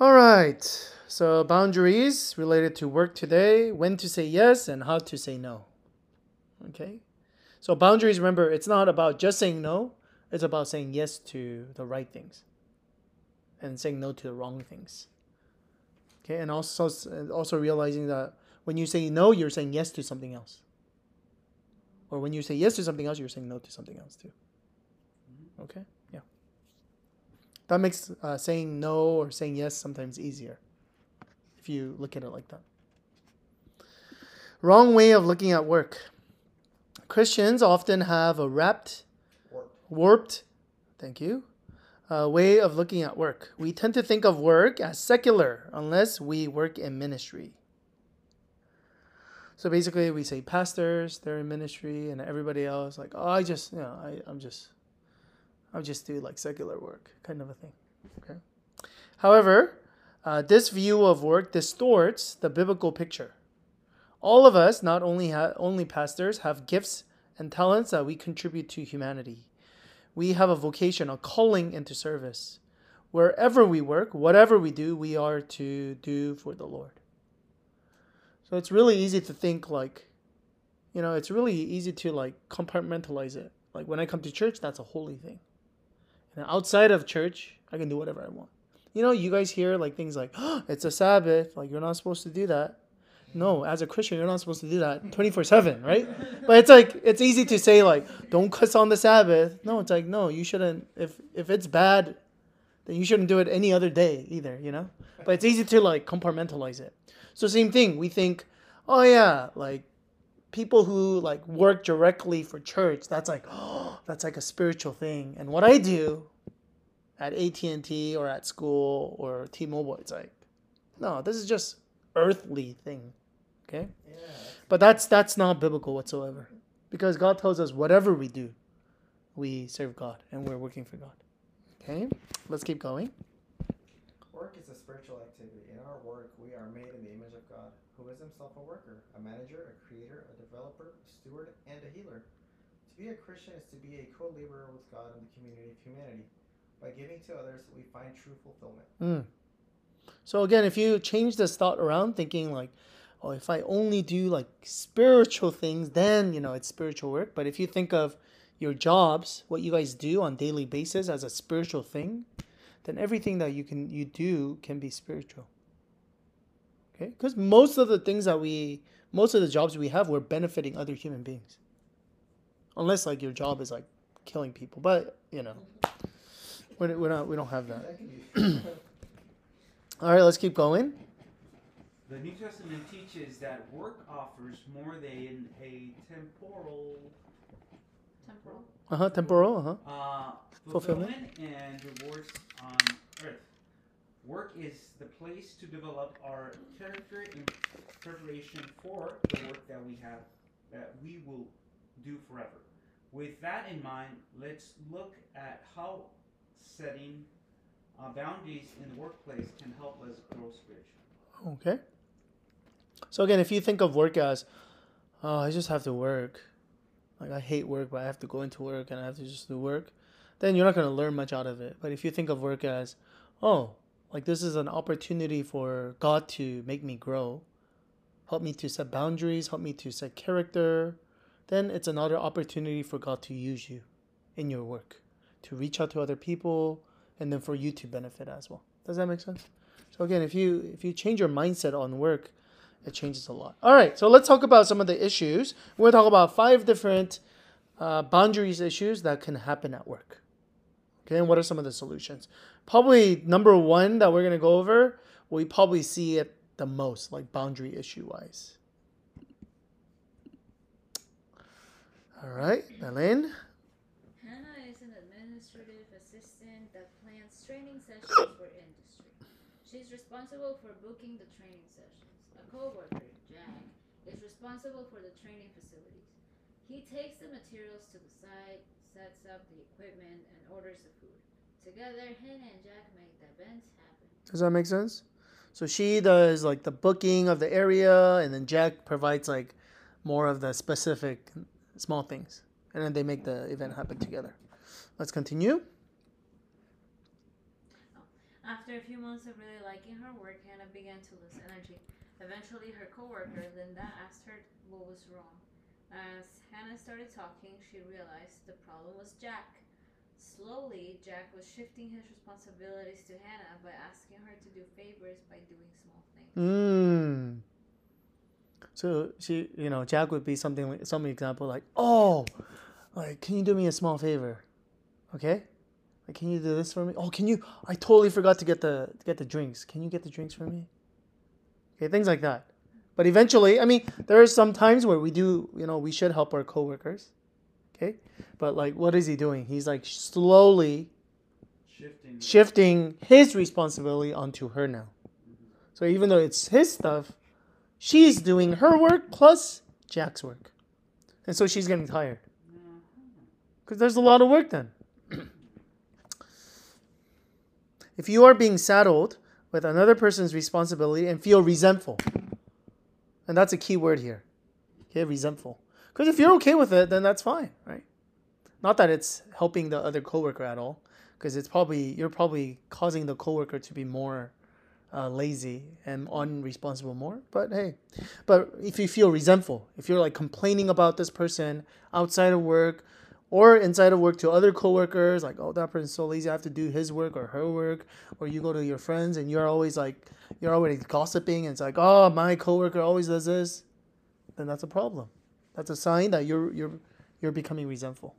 All right. So boundaries related to work today, when to say yes and how to say no. Okay? So boundaries remember it's not about just saying no, it's about saying yes to the right things and saying no to the wrong things. Okay? And also also realizing that when you say no, you're saying yes to something else. Or when you say yes to something else, you're saying no to something else too. Okay? That makes uh, saying no or saying yes sometimes easier if you look at it like that. Wrong way of looking at work. Christians often have a wrapped, warped, thank you, uh, way of looking at work. We tend to think of work as secular unless we work in ministry. So basically, we say pastors, they're in ministry, and everybody else, like, oh, I just, you know, I, I'm just, I'll just do like secular work, kind of a thing. Okay. However, uh, this view of work distorts the biblical picture. All of us, not only ha- only pastors, have gifts and talents that we contribute to humanity. We have a vocation, a calling into service. Wherever we work, whatever we do, we are to do for the Lord. So it's really easy to think like, you know, it's really easy to like compartmentalize it. Like when I come to church, that's a holy thing. And outside of church, I can do whatever I want. You know, you guys hear like things like, oh, it's a Sabbath, like you're not supposed to do that. No, as a Christian, you're not supposed to do that 24 7, right? But it's like, it's easy to say, like, don't cuss on the Sabbath. No, it's like, no, you shouldn't. If, if it's bad, then you shouldn't do it any other day either, you know? But it's easy to like compartmentalize it. So, same thing. We think, oh, yeah, like people who like work directly for church, that's like, oh, that's like a spiritual thing. And what I do at AT&T or at school or T-Mobile, it's like, no, this is just earthly thing. Okay? Yeah. But that's that's not biblical whatsoever. Because God tells us whatever we do, we serve God and we're working for God. Okay? Let's keep going. Work is a spiritual activity. In our work, we are made in the image of God, who is himself a worker, a manager, a creator, a developer, a steward, and a healer. To be a Christian is to be a co laborer with God in the community of humanity. By giving to others, we find true fulfillment. Mm. So again, if you change this thought around, thinking like, oh, if I only do like spiritual things, then you know it's spiritual work. But if you think of your jobs, what you guys do on daily basis as a spiritual thing, then everything that you can you do can be spiritual. Okay, because most of the things that we, most of the jobs we have, we're benefiting other human beings. Unless like your job is like killing people, but you know, we're, we're not we don't have that. That can be. All right, let's keep going. The New Testament teaches that work offers more than a temporal Temporal. Uh huh. Temporal. Uh huh. uh, Fulfillment. fulfillment and rewards on earth. Work is the place to develop our character in preparation for the work that we have, that we will do forever. With that in mind, let's look at how setting uh, boundaries in the workplace can help us grow spiritually. Okay. So again, if you think of work as, oh, I just have to work, like I hate work, but I have to go into work and I have to just do work, then you're not going to learn much out of it. But if you think of work as, oh, like this is an opportunity for God to make me grow, help me to set boundaries, help me to set character, then it's another opportunity for God to use you in your work, to reach out to other people, and then for you to benefit as well. Does that make sense? So again, if you if you change your mindset on work, it changes a lot. All right, so let's talk about some of the issues. We're to talk about five different uh, boundaries issues that can happen at work. Okay, and what are some of the solutions? Probably number one that we're going to go over, we probably see it the most, like boundary issue wise. All right, Elaine. Hannah is an administrative assistant that plans training sessions for industry. She's responsible for booking the training sessions. A coworker, Jack, is responsible for the training facilities. He takes the materials to the site, sets up the equipment, and orders the food. Together, Hannah and Jack make the events happen. Does that make sense? So she does like the booking of the area, and then Jack provides like more of the specific small things, and then they make the event happen together. Let's continue. Oh, after a few months of really liking her work, Hannah began to lose energy. Eventually, her coworker, Linda, asked her what was wrong. As Hannah started talking, she realized the problem was Jack. Slowly, Jack was shifting his responsibilities to Hannah by asking her to do favors by doing small things. Mm. So she, you know, Jack would be something like some example like, oh, like, can you do me a small favor? Okay, like, can you do this for me? Oh, can you? I totally forgot to get the get the drinks. Can you get the drinks for me? Okay, things like that. But eventually, I mean, there are some times where we do, you know, we should help our coworkers. Okay, but like, what is he doing? He's like slowly Shifting. shifting his responsibility onto her now. So even though it's his stuff, she's doing her work plus Jack's work. And so she's getting tired. Because there's a lot of work then. if you are being saddled with another person's responsibility and feel resentful, and that's a key word here, okay, resentful. Because if you're okay with it, then that's fine, right? Not that it's helping the other coworker at all, because it's probably you're probably causing the coworker to be more uh, lazy and unresponsible more. But hey, but if you feel resentful, if you're like complaining about this person outside of work or inside of work to other coworkers, like oh that person's so lazy, I have to do his work or her work, or you go to your friends and you're always like you're already gossiping and it's like oh my coworker always does this, then that's a problem. That's a sign that you're you're you're becoming resentful.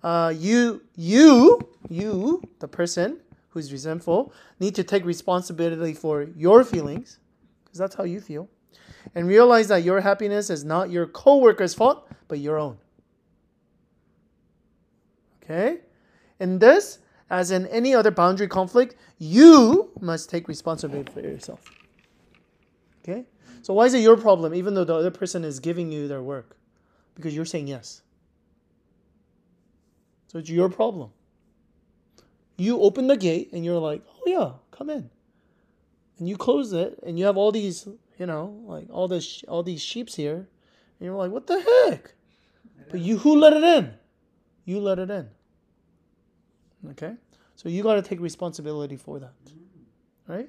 Uh, you you you the person who's resentful need to take responsibility for your feelings because that's how you feel and realize that your happiness is not your coworker's fault but your own. Okay? In this as in any other boundary conflict you must take responsibility for yourself. Okay so why is it your problem even though the other person is giving you their work because you're saying yes so it's your problem you open the gate and you're like, oh yeah, come in. And you close it and you have all these, you know, like all this, all these sheeps here, and you're like, what the heck? But you, who let it in? You let it in. Okay, so you got to take responsibility for that, right?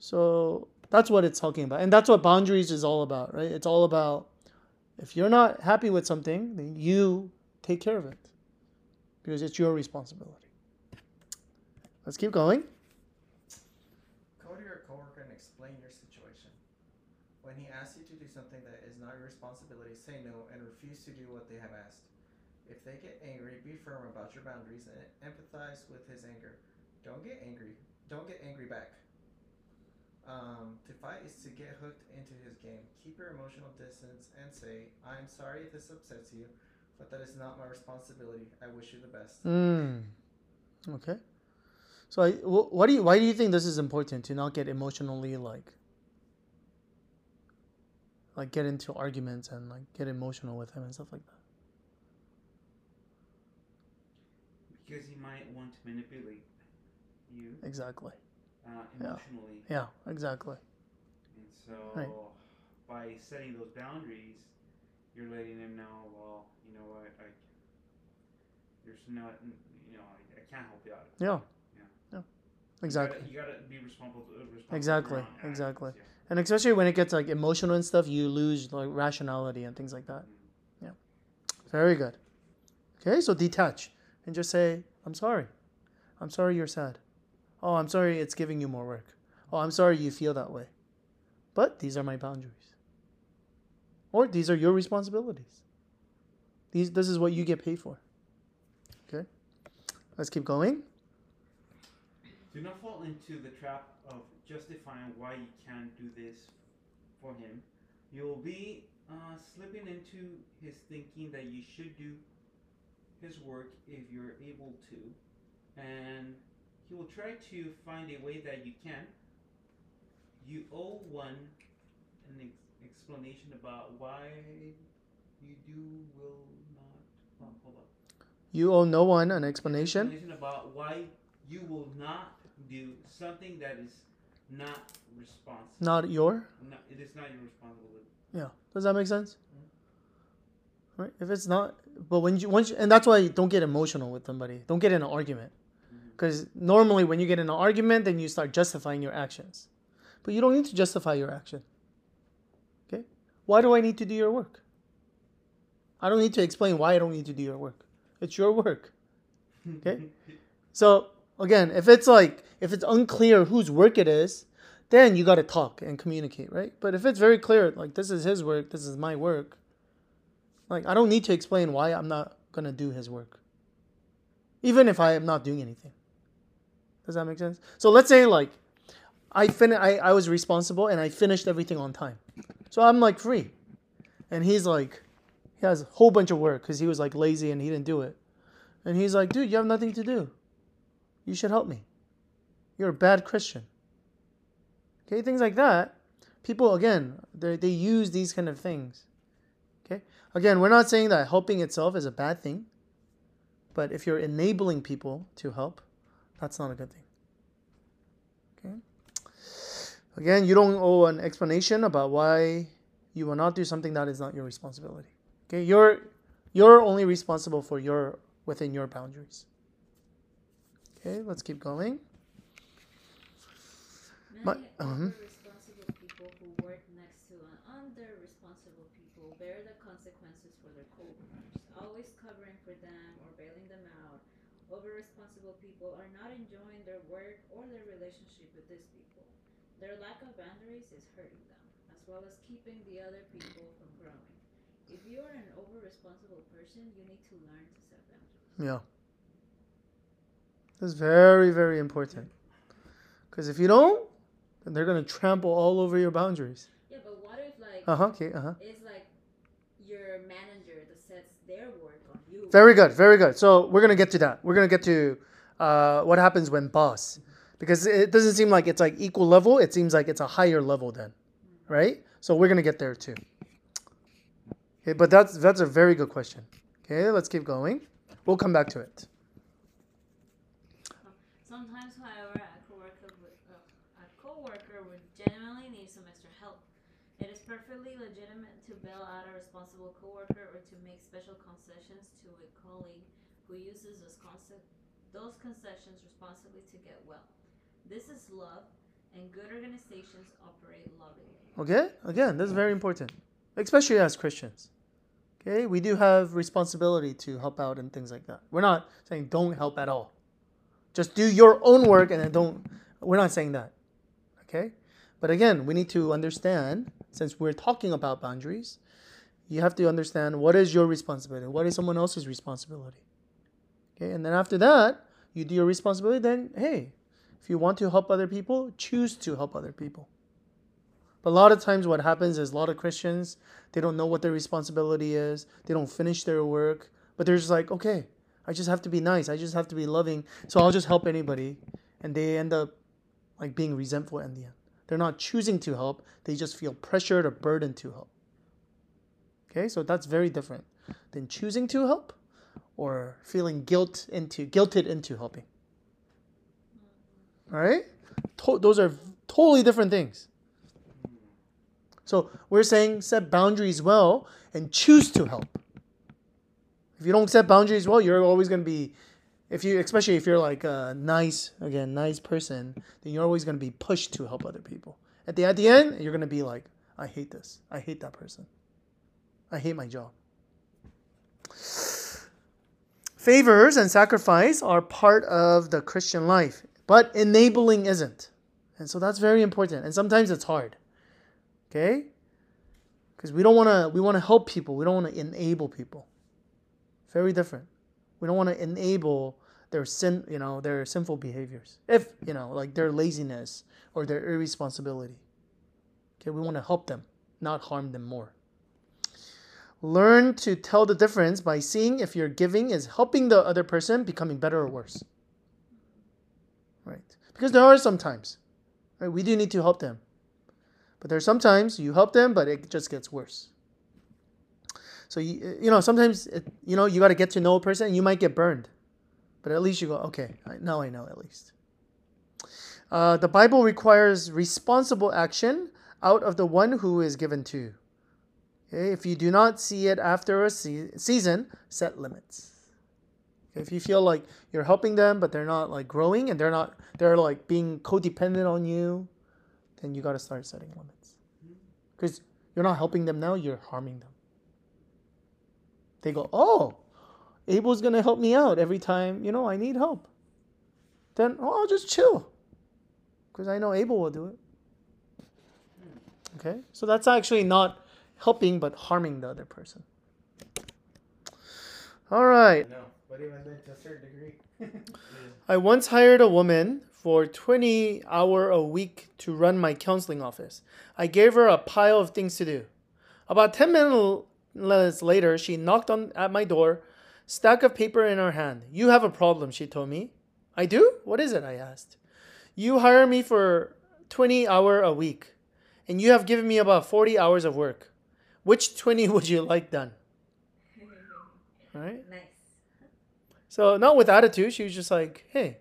So that's what it's talking about, and that's what boundaries is all about, right? It's all about if you're not happy with something, then you take care of it because it's your responsibility. Let's keep going. Go to your coworker and explain your situation. When he asks you to do something that is not your responsibility, say no and refuse to do what they have asked. If they get angry, be firm about your boundaries and empathize with his anger. Don't get angry. Don't get angry back. Um, to fight is to get hooked into his game. Keep your emotional distance and say, I'm sorry if this upsets you, but that is not my responsibility. I wish you the best. Mm. Okay. So, I, wh- what do you? Why do you think this is important to not get emotionally like, like get into arguments and like get emotional with him and stuff like that? Because he might want to manipulate you Exactly. Uh, Yeah. emotionally. Yeah. Exactly. And so, Right. by setting those boundaries, you're letting them know, well, you know what, I, there's no, you know, I, I can't help you out. Yeah. Yeah. Yeah. You Exactly. gotta, you gotta be responsible. uh, responsible Exactly, actions, exactly. yeah. And especially when it gets like emotional and stuff, you lose like rationality and things like that. Yeah. Very good. Okay, so detach and just say, I'm sorry. I'm sorry you're sad. Oh, I'm sorry it's giving you more work. Oh, I'm sorry you feel that way. But these are my boundaries. Or these are your responsibilities. These this is what you get paid for. Okay? Let's keep going. Do not fall into the trap of justifying why you can't do this for him. You'll be uh, slipping into his thinking that you should do his work if you're able to, and he will try to find a way that you can. You owe one an ex- explanation about why you do will not. Oh, hold up. You owe no one an explanation. Explanation about why you will not do something that is not responsible. Not your Not, it is not your responsibility. Yeah. Does that make sense? Mm-hmm. Right. If it's not, but when you once you, and that's why don't get emotional with somebody. Don't get in an argument. Because normally when you get in an argument, then you start justifying your actions. But you don't need to justify your action. Okay? Why do I need to do your work? I don't need to explain why I don't need to do your work. It's your work. Okay? So again, if it's like if it's unclear whose work it is, then you got to talk and communicate, right? But if it's very clear, like this is his work, this is my work, like I don't need to explain why I'm not gonna do his work, even if I am not doing anything. Does that make sense? So let's say like I fin I, I was responsible and I finished everything on time, so I'm like free, and he's like he has a whole bunch of work because he was like lazy and he didn't do it, and he's like, dude, you have nothing to do, you should help me. You're a bad Christian. Okay, things like that. People again, they they use these kind of things. Okay, again, we're not saying that helping itself is a bad thing, but if you're enabling people to help, that's not a good thing. Okay. Again, you don't owe an explanation about why you will not do something that is not your responsibility. Okay, you're you're only responsible for your within your boundaries. Okay, let's keep going. My- uh-huh. responsible people who work next to an under-responsible people bear the consequences for their co-workers, always covering for them or bailing them out. Over-responsible people are not enjoying their work or their relationship with these people. Their lack of boundaries is hurting them, as well as keeping the other people from growing. If you are an over-responsible person, you need to learn to set boundaries. Yeah. This is very, very important. Because if you don't, then they're going to trample all over your boundaries. Yeah, but what if like Uh huh. Okay. Uh huh. it's like your manager that sets their work? Very good. Very good. So we're to get to that. We're to get to uh, what happens when boss. Because it doesn't seem like it's like equal level. It seems like it's a higher level then. Right? So we're to get there too. Okay, but that's that's a very good question. Okay, let's keep going. We'll come back to it. Sometimes, however, a coworker would, uh, a coworker would genuinely need some extra help. It is perfectly legitimate to bail out a responsible coworker or to make special concessions to a colleague who uses those, conce- those concessions responsibly to get well. This is love, and good organizations operate lovingly. Okay? Again, this is very important, especially as Christians. Okay? We do have responsibility to help out and things like that. We're not saying don't help at all. Just do your own work and then don't. We're not saying that. Okay? But again, we need to understand, since we're talking about boundaries, you have to understand what is your responsibility, what is someone else's responsibility. Okay? And then after that, you do your responsibility, then hey, if you want to help other people, choose to help other people. But a lot of times, what happens is a lot of Christians they don't know what their responsibility is. They don't finish their work, but they're just like, okay, I just have to be nice. I just have to be loving. So I'll just help anybody, and they end up like being resentful in the end. They're not choosing to help. They just feel pressured or burdened to help. Okay, so that's very different than choosing to help or feeling guilt into guilted into helping. All right, to- those are totally different things. So we're saying set boundaries well and choose to help. If you don't set boundaries well, you're always going to be, if you, especially if you're like a nice, again, nice person, then you're always going to be pushed to help other people. At the at the end, you're going to be like, I hate this. I hate that person. I hate my job. Favors and sacrifice are part of the Christian life, but enabling isn't. And so that's very important. And sometimes it's hard. Okay? Because we don't want to we want to help people. We don't want to enable people. Very different. We don't want to enable their sin, you know, their sinful behaviors. If, you know, like their laziness or their irresponsibility. Okay, we want to help them, not harm them more. Learn to tell the difference by seeing if your giving is helping the other person becoming better or worse. Right? Because there are some times, right? We do need to help them. But there are sometimes you help them, but it just gets worse. So you you know sometimes it, you know you got to get to know a person. You might get burned, but at least you go okay. Now I know at least. Uh, the Bible requires responsible action out of the one who is given to. Okay, if you do not see it after a se- season, set limits. If you feel like you're helping them, but they're not like growing and they're not, they're like being codependent on you, then you got to start setting limits. Because you're not helping them now, you're harming them. They go, oh, Abel's going to help me out every time, you know, I need help. Then, oh, I'll just chill. Because I know Abel will do it. Okay? So that's actually not helping, but harming the other person. All right. No, but even then, to a certain degree. I once hired a woman for 20 hour a week to run my counseling office. I gave her a pile of things to do. About 10 minutes later, she knocked on at my door, stack of paper in her hand. You have a problem, she told me. I do? What is it? I asked. You hire me for 20 hour a week, and you have given me about 40 hours of work. Which 20 would you like done? All right? nice. So not with attitude. She was just like, "Hey,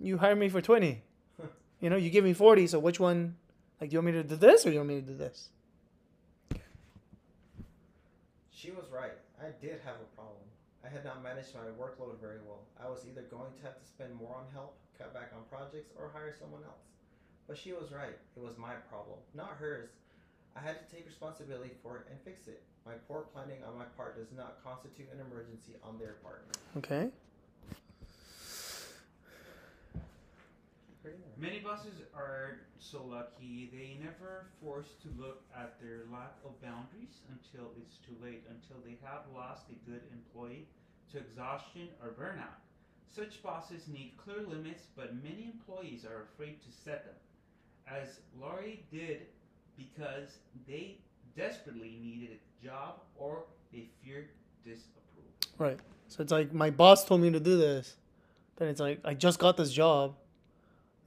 you hired me for twenty. You know, you give me forty. So which one? Like, do you want me to do this or do you want me to do this?" She was right. I did have a problem. I had not managed my workload very well. I was either going to have to spend more on help, cut back on projects, or hire someone else. But she was right. It was my problem, not hers. I had to take responsibility for it and fix it. My poor planning on my part does not constitute an emergency on their part. Okay. Many bosses are so lucky they never force to look at their lack of boundaries until it's too late, until they have lost a good employee to exhaustion or burnout. Such bosses need clear limits, but many employees are afraid to set them, as Laurie did because they desperately needed a job or they feared disapproval. Right. So it's like my boss told me to do this. Then it's like I just got this job.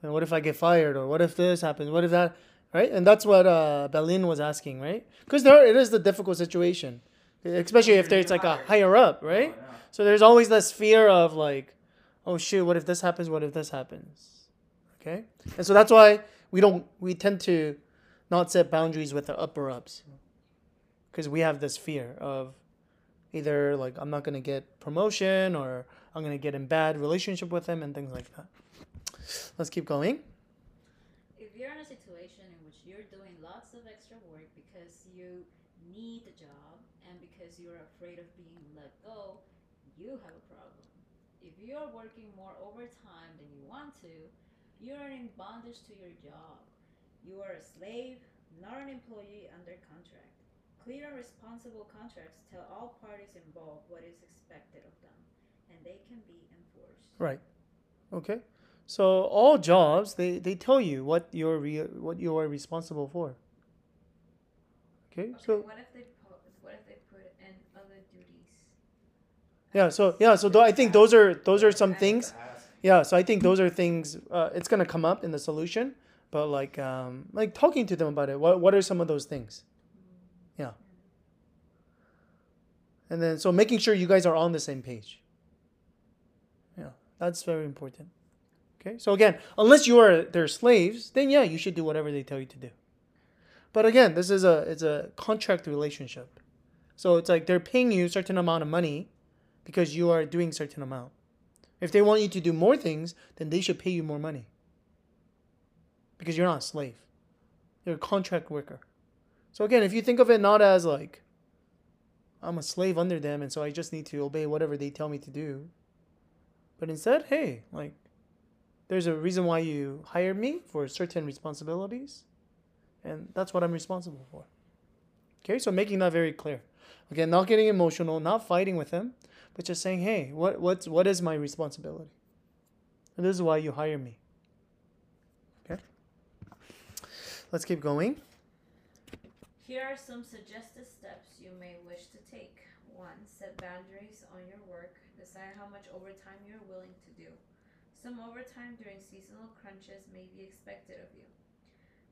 And what if I get fired or what if this happens? What if that? Right? And that's what uh, Berlin was asking, right? Because there it is the difficult situation, especially if there's like a higher up, right? Oh, yeah. So there's always this fear of like, oh shoot, what if this happens? What if this happens? Okay, and so that's why we don't we tend to not set boundaries with the upper ups because we have this fear of either like I'm not gonna get promotion or I'm gonna get in bad relationship with them and things like that. Let's keep going. If you're in a situation in which you're doing lots of extra work because you need the job and because you're afraid of being let go, you have a problem. If you're working more overtime than you want to, you're in bondage to your job. You are a slave, not an employee under contract. Clear and responsible contracts tell all parties involved what is expected of them, and they can be enforced. Right. Okay. So all jobs they, they tell you what you're re- what you are responsible for. Okay. Okay, So what if they put, what if they put in other duties? yeah. So yeah. So I think those are those are some things. Yeah. So I think those are things. Uh, it's gonna come up in the solution, but like um like talking to them about it. What what are some of those things? Yeah. And then so making sure you guys are on the same page. Yeah, that's very important. Okay, so again, unless you are their slaves, then yeah, you should do whatever they tell you to do. But again, this is a it's a contract relationship, so it's like they're paying you a certain amount of money because you are doing certain amount. If they want you to do more things, then they should pay you more money because you're not a slave. You're a contract worker. So again, if you think of it not as like I'm a slave under them and so I just need to obey whatever they tell me to do, but instead, hey, like there's a reason why you hired me for certain responsibilities, and that's what I'm responsible for. Okay, so making that very clear. Again, not getting emotional, not fighting with them, but just saying, hey, what what's what is my responsibility? And this is why you hire me. Okay. Let's keep going. Here are some suggested steps you may wish to take. One, set boundaries on your work. Decide how much overtime you're willing to do. Some overtime during seasonal crunches may be expected of you.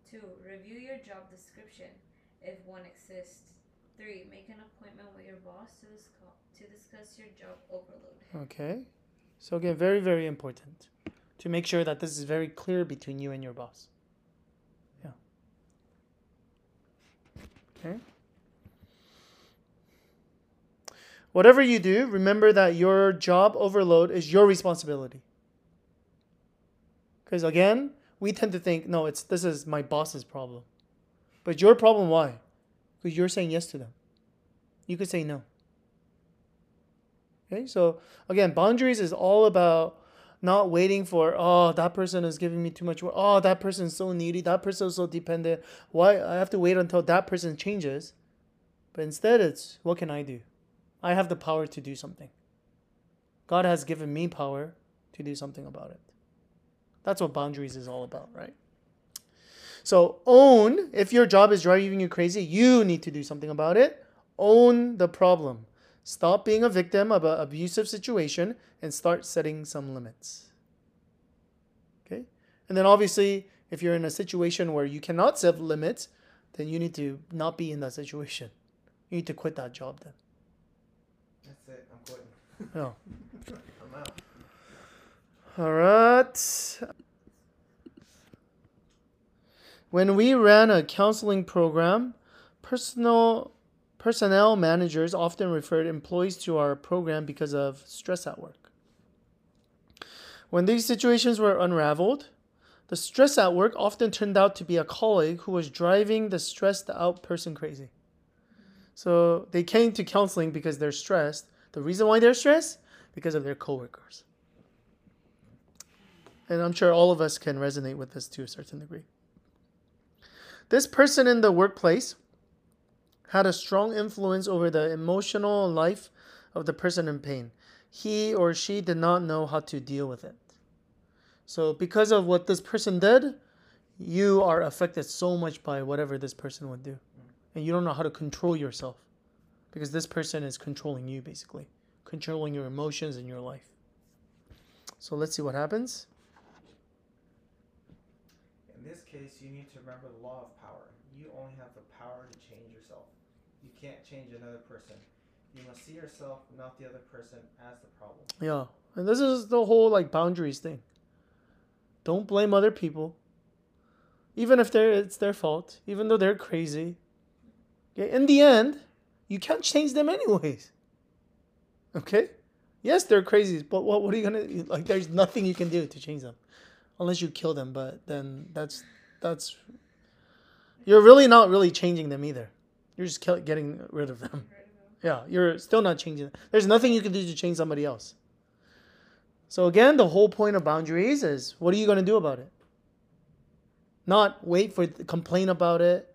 Two, review your job description if one exists. Three, make an appointment with your boss to, discuss, to discuss your job overload. Okay. So again, very very important to make sure that this is very clear between you and your boss. Okay. Whatever you do, remember that your job overload is your responsibility. Because again, we tend to think, no, it's this is my boss's problem. But your problem why? Because you're saying yes to them. You could say no. Okay, so again, boundaries is all about not waiting for oh that person is giving me too much work. Oh, that person is so needy. That person is so dependent. Why I have to wait until that person changes? But instead, it's what can I do? I have the power to do something. God has given me power to do something about it. That's what boundaries is all about, right? So own if your job is driving you crazy, you need to do something about it. Own the problem. Stop being a victim of an abusive situation and start setting some limits. Okay? And then obviously, if you're in a situation where you cannot set limits, then you need to not be in that situation. You need to quit that job then. That's it. I'm quitting. Yeah. I'm out. All right. When we ran a counseling program, personal personnel managers often referred employees to our program because of stress at work. When these situations were unraveled, the stress at work often turned out to be a colleague who was driving the stressed out person crazy. So they came to counseling because they're stressed. The reason why they're stressed because of their coworkers. And I'm sure all of us can resonate with this to a certain degree. This person in the workplace had a strong influence over the emotional life of the person in pain. He or she did not know how to deal with it. So, because of what this person did, you are affected so much by whatever this person would do. And you don't know how to control yourself because this person is controlling you, basically, controlling your emotions and your life. So, let's see what happens. In this case, you need to remember the law of power. You only have the power to change yourself. You can't change another person. You must see yourself, not the other person, as the problem. Yeah. And this is the whole like boundaries thing. Don't blame other people. Even if they're it's their fault, even though they're crazy. Okay? In the end, you can't change them anyways. Okay? Yes, they're crazy, but what what are you gonna like there's nothing you can do to change them. Unless you kill them, but then that's that's you're really not really changing them either. You're just kill, getting rid of them. Yeah, you're still not changing. There's nothing you can do to change somebody else. So again, the whole point of boundaries is what are you going to do about it? Not wait for complain about it,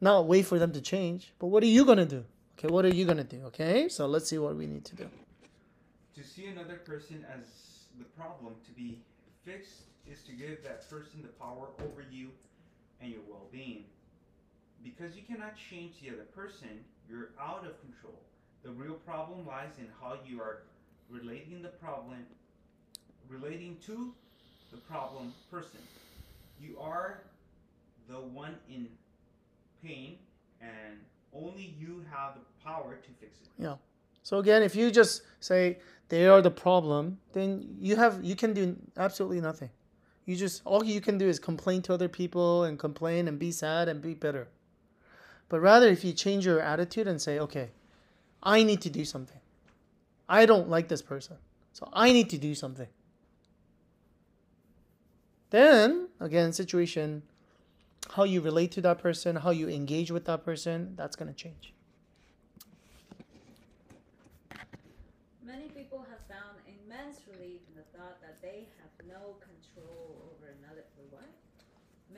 not wait for them to change, but what are you going to do? Okay, what are you going to do? Okay? So let's see what we need to do. To see another person as the problem to be fixed is to give that person the power over you and your well being. Because you cannot change the other person, you're out of control. The real problem lies in how you are relating the problem, relating to the problem person. You are the one in pain, and only you have the power to fix it. Yeah. So again, if you just say they are the problem, then you have you can do absolutely nothing. You just all you can do is complain to other people and complain and be sad and be bitter. But rather if you change your attitude and say, "Okay, I need to do something. I don't like this person. So I need to do something." Then, again, situation how you relate to that person, how you engage with that person, that's going to change. Many people have found immense relief in the thought that they have no control over another. What?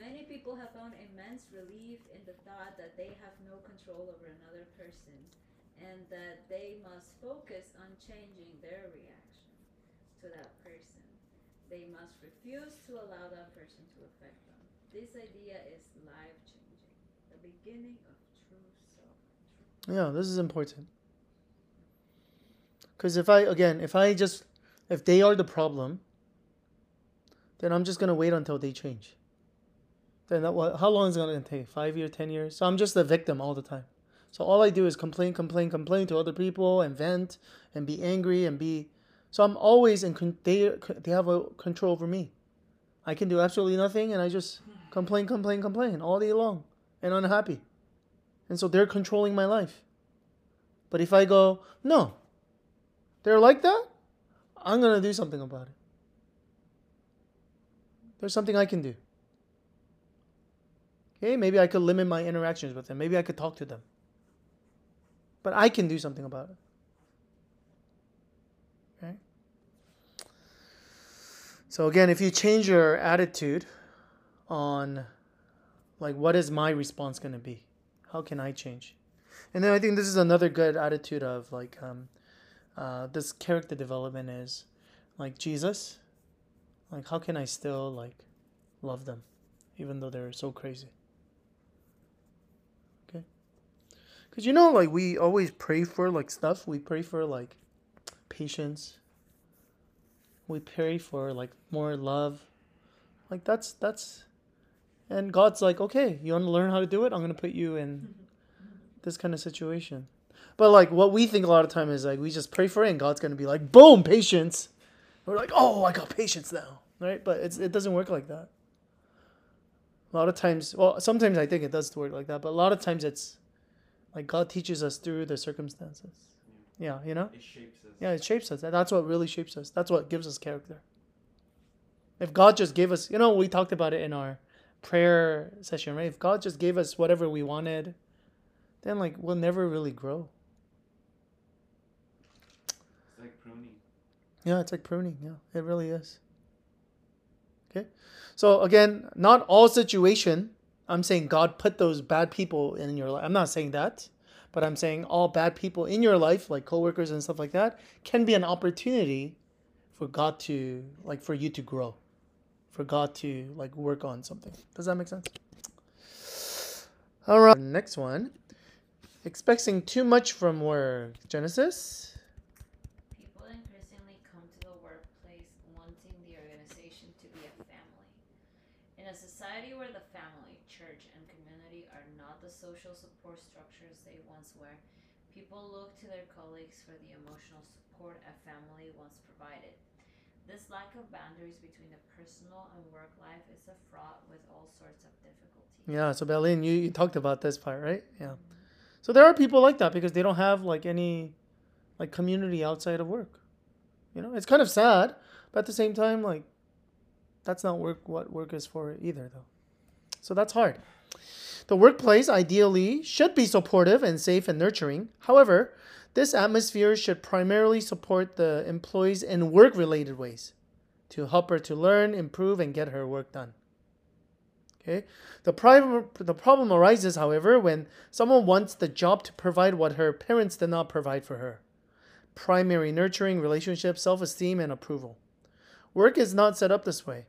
Many people have found immense relief in the thought that they have no control over another person and that they must focus on changing their reaction to that person. They must refuse to allow that person to affect them. This idea is life changing, the beginning of true self. Yeah, this is important. Because if I, again, if I just, if they are the problem, then I'm just going to wait until they change. Then that, what, how long is it going to take? Five years, ten years? So I'm just a victim all the time. So all I do is complain, complain, complain to other people and vent and be angry and be. So I'm always in. They they have a control over me. I can do absolutely nothing, and I just complain, complain, complain all day long, and unhappy. And so they're controlling my life. But if I go, no, they're like that, I'm going to do something about it. There's something I can do. Okay, maybe I could limit my interactions with them. Maybe I could talk to them. But I can do something about it. Okay? So again, if you change your attitude on like what is my response going to be? How can I change? And then I think this is another good attitude of like um, uh, this character development is like Jesus. Like how can I still like love them even though they're so crazy? Okay. Cuz you know like we always pray for like stuff. We pray for like patience. We pray for like more love. Like that's that's and God's like, "Okay, you want to learn how to do it? I'm going to put you in this kind of situation." But like what we think a lot of time is like we just pray for it and God's going to be like, "Boom, patience." We're like, "Oh, I got patience now." Right? But it's it doesn't work like that. A lot of times, well, sometimes I think it does work like that, but a lot of times it's like God teaches us through the circumstances. Yeah, you know? It shapes us. Yeah, it shapes us. That's what really shapes us. That's what gives us character. If God just gave us, you know, we talked about it in our prayer session, right? If God just gave us whatever we wanted, then like we'll never really grow. It's like pruning. Yeah, it's like pruning. Yeah, it really is. Okay. So again, not all situation. I'm saying God put those bad people in your life. I'm not saying that, but I'm saying all bad people in your life, like coworkers and stuff like that, can be an opportunity for God to like for you to grow, for God to like work on something. Does that make sense? All right. Next one. Expecting too much from work. Genesis. People increasingly come social support structures they once were, people look to their colleagues for the emotional support a family once provided. This lack of boundaries between the personal and work life is a fraught with all sorts of difficulties. Yeah, so Berlin, you, you talked about this part, right? Yeah. So there are people like that because they don't have like any like community outside of work. You know, it's kind of sad, but at the same time, like that's not work what work is for either though. So that's hard. The workplace ideally should be supportive and safe and nurturing. However, this atmosphere should primarily support the employees in work related ways to help her to learn, improve, and get her work done. Okay. The problem, the problem arises, however, when someone wants the job to provide what her parents did not provide for her primary nurturing, relationship, self esteem, and approval. Work is not set up this way,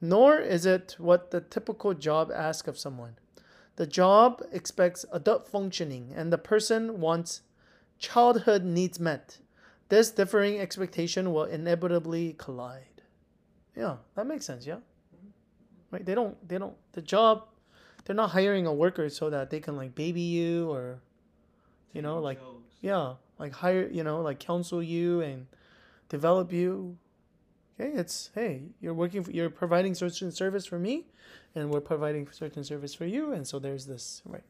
nor is it what the typical job asks of someone. The job expects adult functioning, and the person wants childhood needs met. This differing expectation will inevitably collide. Yeah, that makes sense, yeah? Right? They don't they don't the job they're not hiring a worker so that they can like baby you or you know, like yeah, like hire, you know, like counsel you and develop you. Okay, it's hey, you're working for, you're providing certain service for me and we're providing certain service for you and so there's this, right?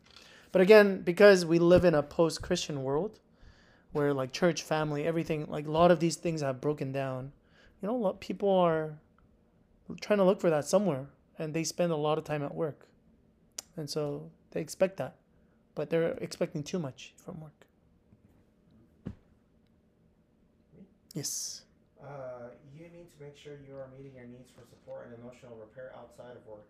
But again, because we live in a post-Christian world where like church, family, everything, like a lot of these things have broken down. You know, a lot of people are trying to look for that somewhere and they spend a lot of time at work. And so they expect that. But they're expecting too much from work. Yes. Uh, you need to make sure you are meeting your needs for support and emotional repair outside of work.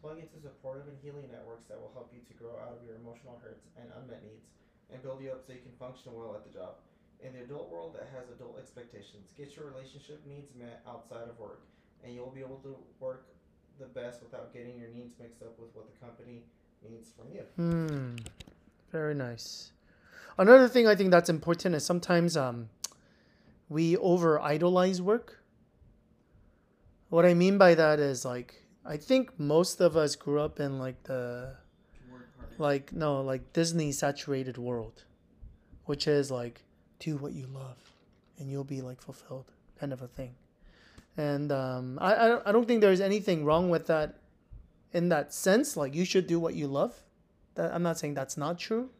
Plug into supportive and healing networks that will help you to grow out of your emotional hurts and unmet needs and build you up so you can function well at the job. In the adult world that has adult expectations, get your relationship needs met outside of work, and you'll be able to work the best without getting your needs mixed up with what the company needs from you. Hmm. Very nice. Another thing I think that's important is sometimes um, we over idolize work. What I mean by that is like I think most of us grew up in like the like no like Disney saturated world, which is like do what you love, and you'll be like fulfilled kind of a thing. And um, I I don't think there's anything wrong with that, in that sense. Like you should do what you love. That I'm not saying that's not true.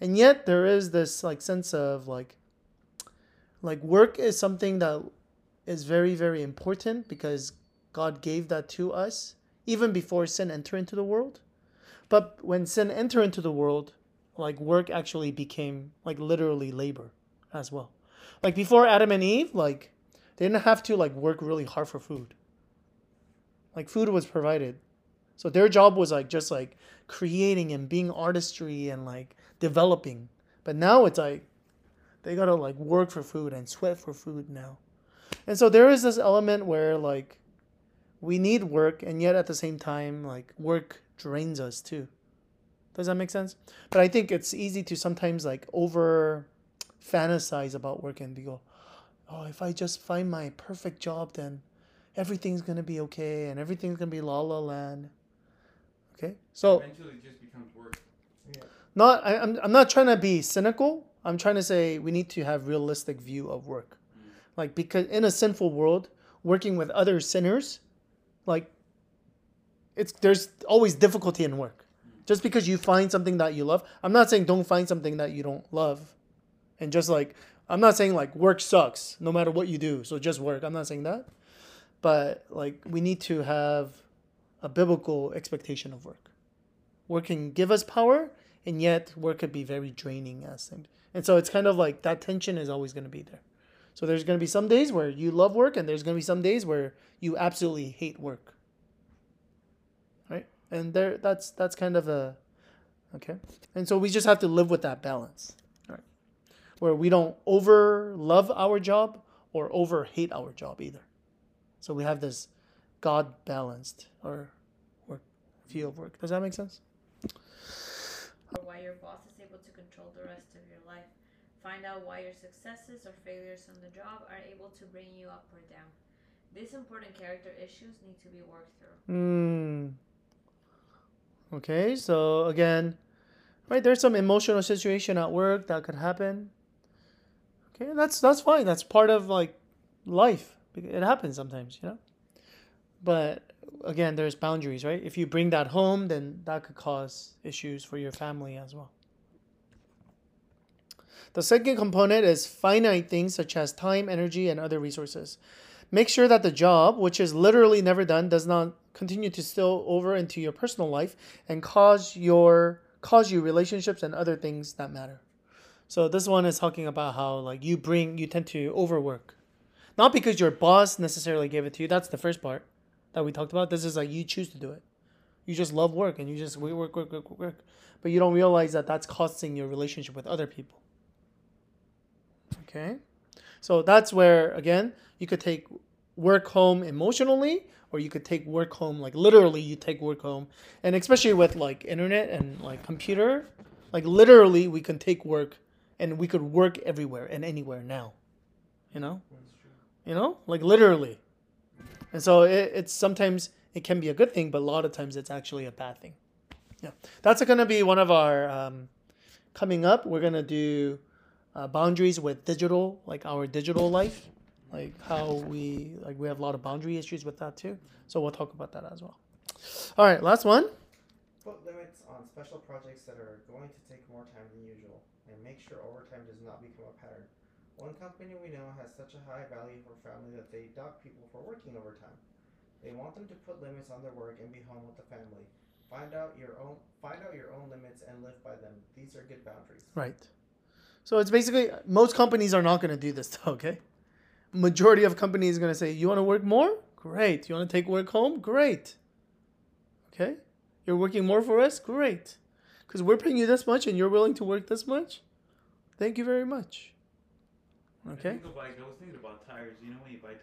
and yet there is this like sense of like like work is something that is very very important because god gave that to us even before sin entered into the world. But when sin entered into the world like work actually became like literally labor as well. Like before adam and eve like they didn't have to like work really hard for food. Like food was provided. So their job was like just like creating and being artistry and like developing. But now it's like they gotta like work for food and sweat for food now. And so there is this element where like we need work and yet at the same time like work drains us too. Does that make sense? But i think it's easy to sometimes like over fantasize about work and be go oh if i just find my perfect job then everything's gonna be okay and everything's gonna be la la land. Okay? So Eventually, it just becomes work. not I, I'm, I'm not trying to be cynical i'm trying to say we need to have realistic view of work. Like because in a sinful world working with other sinners like it's there's always difficulty in work. Just because you find something that you love i'm not saying don't find something that you don't love. And just like i'm not saying like work sucks no matter what you do so just work. I'm not saying that. But like we need to have a biblical expectation of work. Work can give us power and yet work could be very draining as things and so it's kind of like that tension is always going to be there. So there's going to be some days where you love work and there's going to be some days where you absolutely hate work. Right? And there that's that's kind of a okay? And so we just have to live with that balance right? Where we don't over love our job or over hate our job either. So we have this god balanced or work view of work. Does that make sense? Or why your boss is able to control the rest of your. Find out why your successes or failures on the job are able to bring you up or down. These important character issues need to be worked through. Hmm. Okay, so again, right there's some emotional situation at work that could happen. Okay, that's that's fine. That's part of like life. It happens sometimes, you know. But again, there's boundaries, right? If you bring that home, then that could cause issues for your family as well. The second component is finite things such as time, energy, and other resources. Make sure that the job, which is literally never done, does not continue to spill over into your personal life and cause your cause you relationships and other things that matter. So this one is talking about how like you bring you tend to overwork. Not because your boss necessarily gave it to you. That's the first part that we talked about. This is like you choose to do it. You just love work and you just work, work, work, work, work. But you don't realize that that's costing your relationship with other people. Okay? So that's where, again, you could take work home emotionally or you could take work home, like literally, you take work home. And especially with like internet and like computer, like literally, we can take work and we could work everywhere and anywhere now. You know? You know? Like literally. And so it, it's sometimes it can be a good thing, but a lot of times it's actually a bad thing. Yeah, that's going to be one of our um, coming up. We're going to do uh, boundaries with digital, like our digital life, like how we like we have a lot of boundary issues with that too. So we'll talk about that as well. All right, last one. Put limits on special projects that are going to take more time than usual, and make sure overtime does not become a pattern. One company we know has such a high value for family that they dock people for working overtime. They want them to put limits on their work and be home with the family. Find out your own find out your own limits and live by them. These are good boundaries. Right. So it's basically most companies are not going to do this. Okay. Majority of companies are going to say, "You want to work more? Great. You want to take work home? Great. Okay. You're working more for us? Great. Because we're paying you this much and you're willing to work this much? Thank you very much. I Okay. think of like I was thinking about tires. You know when you buy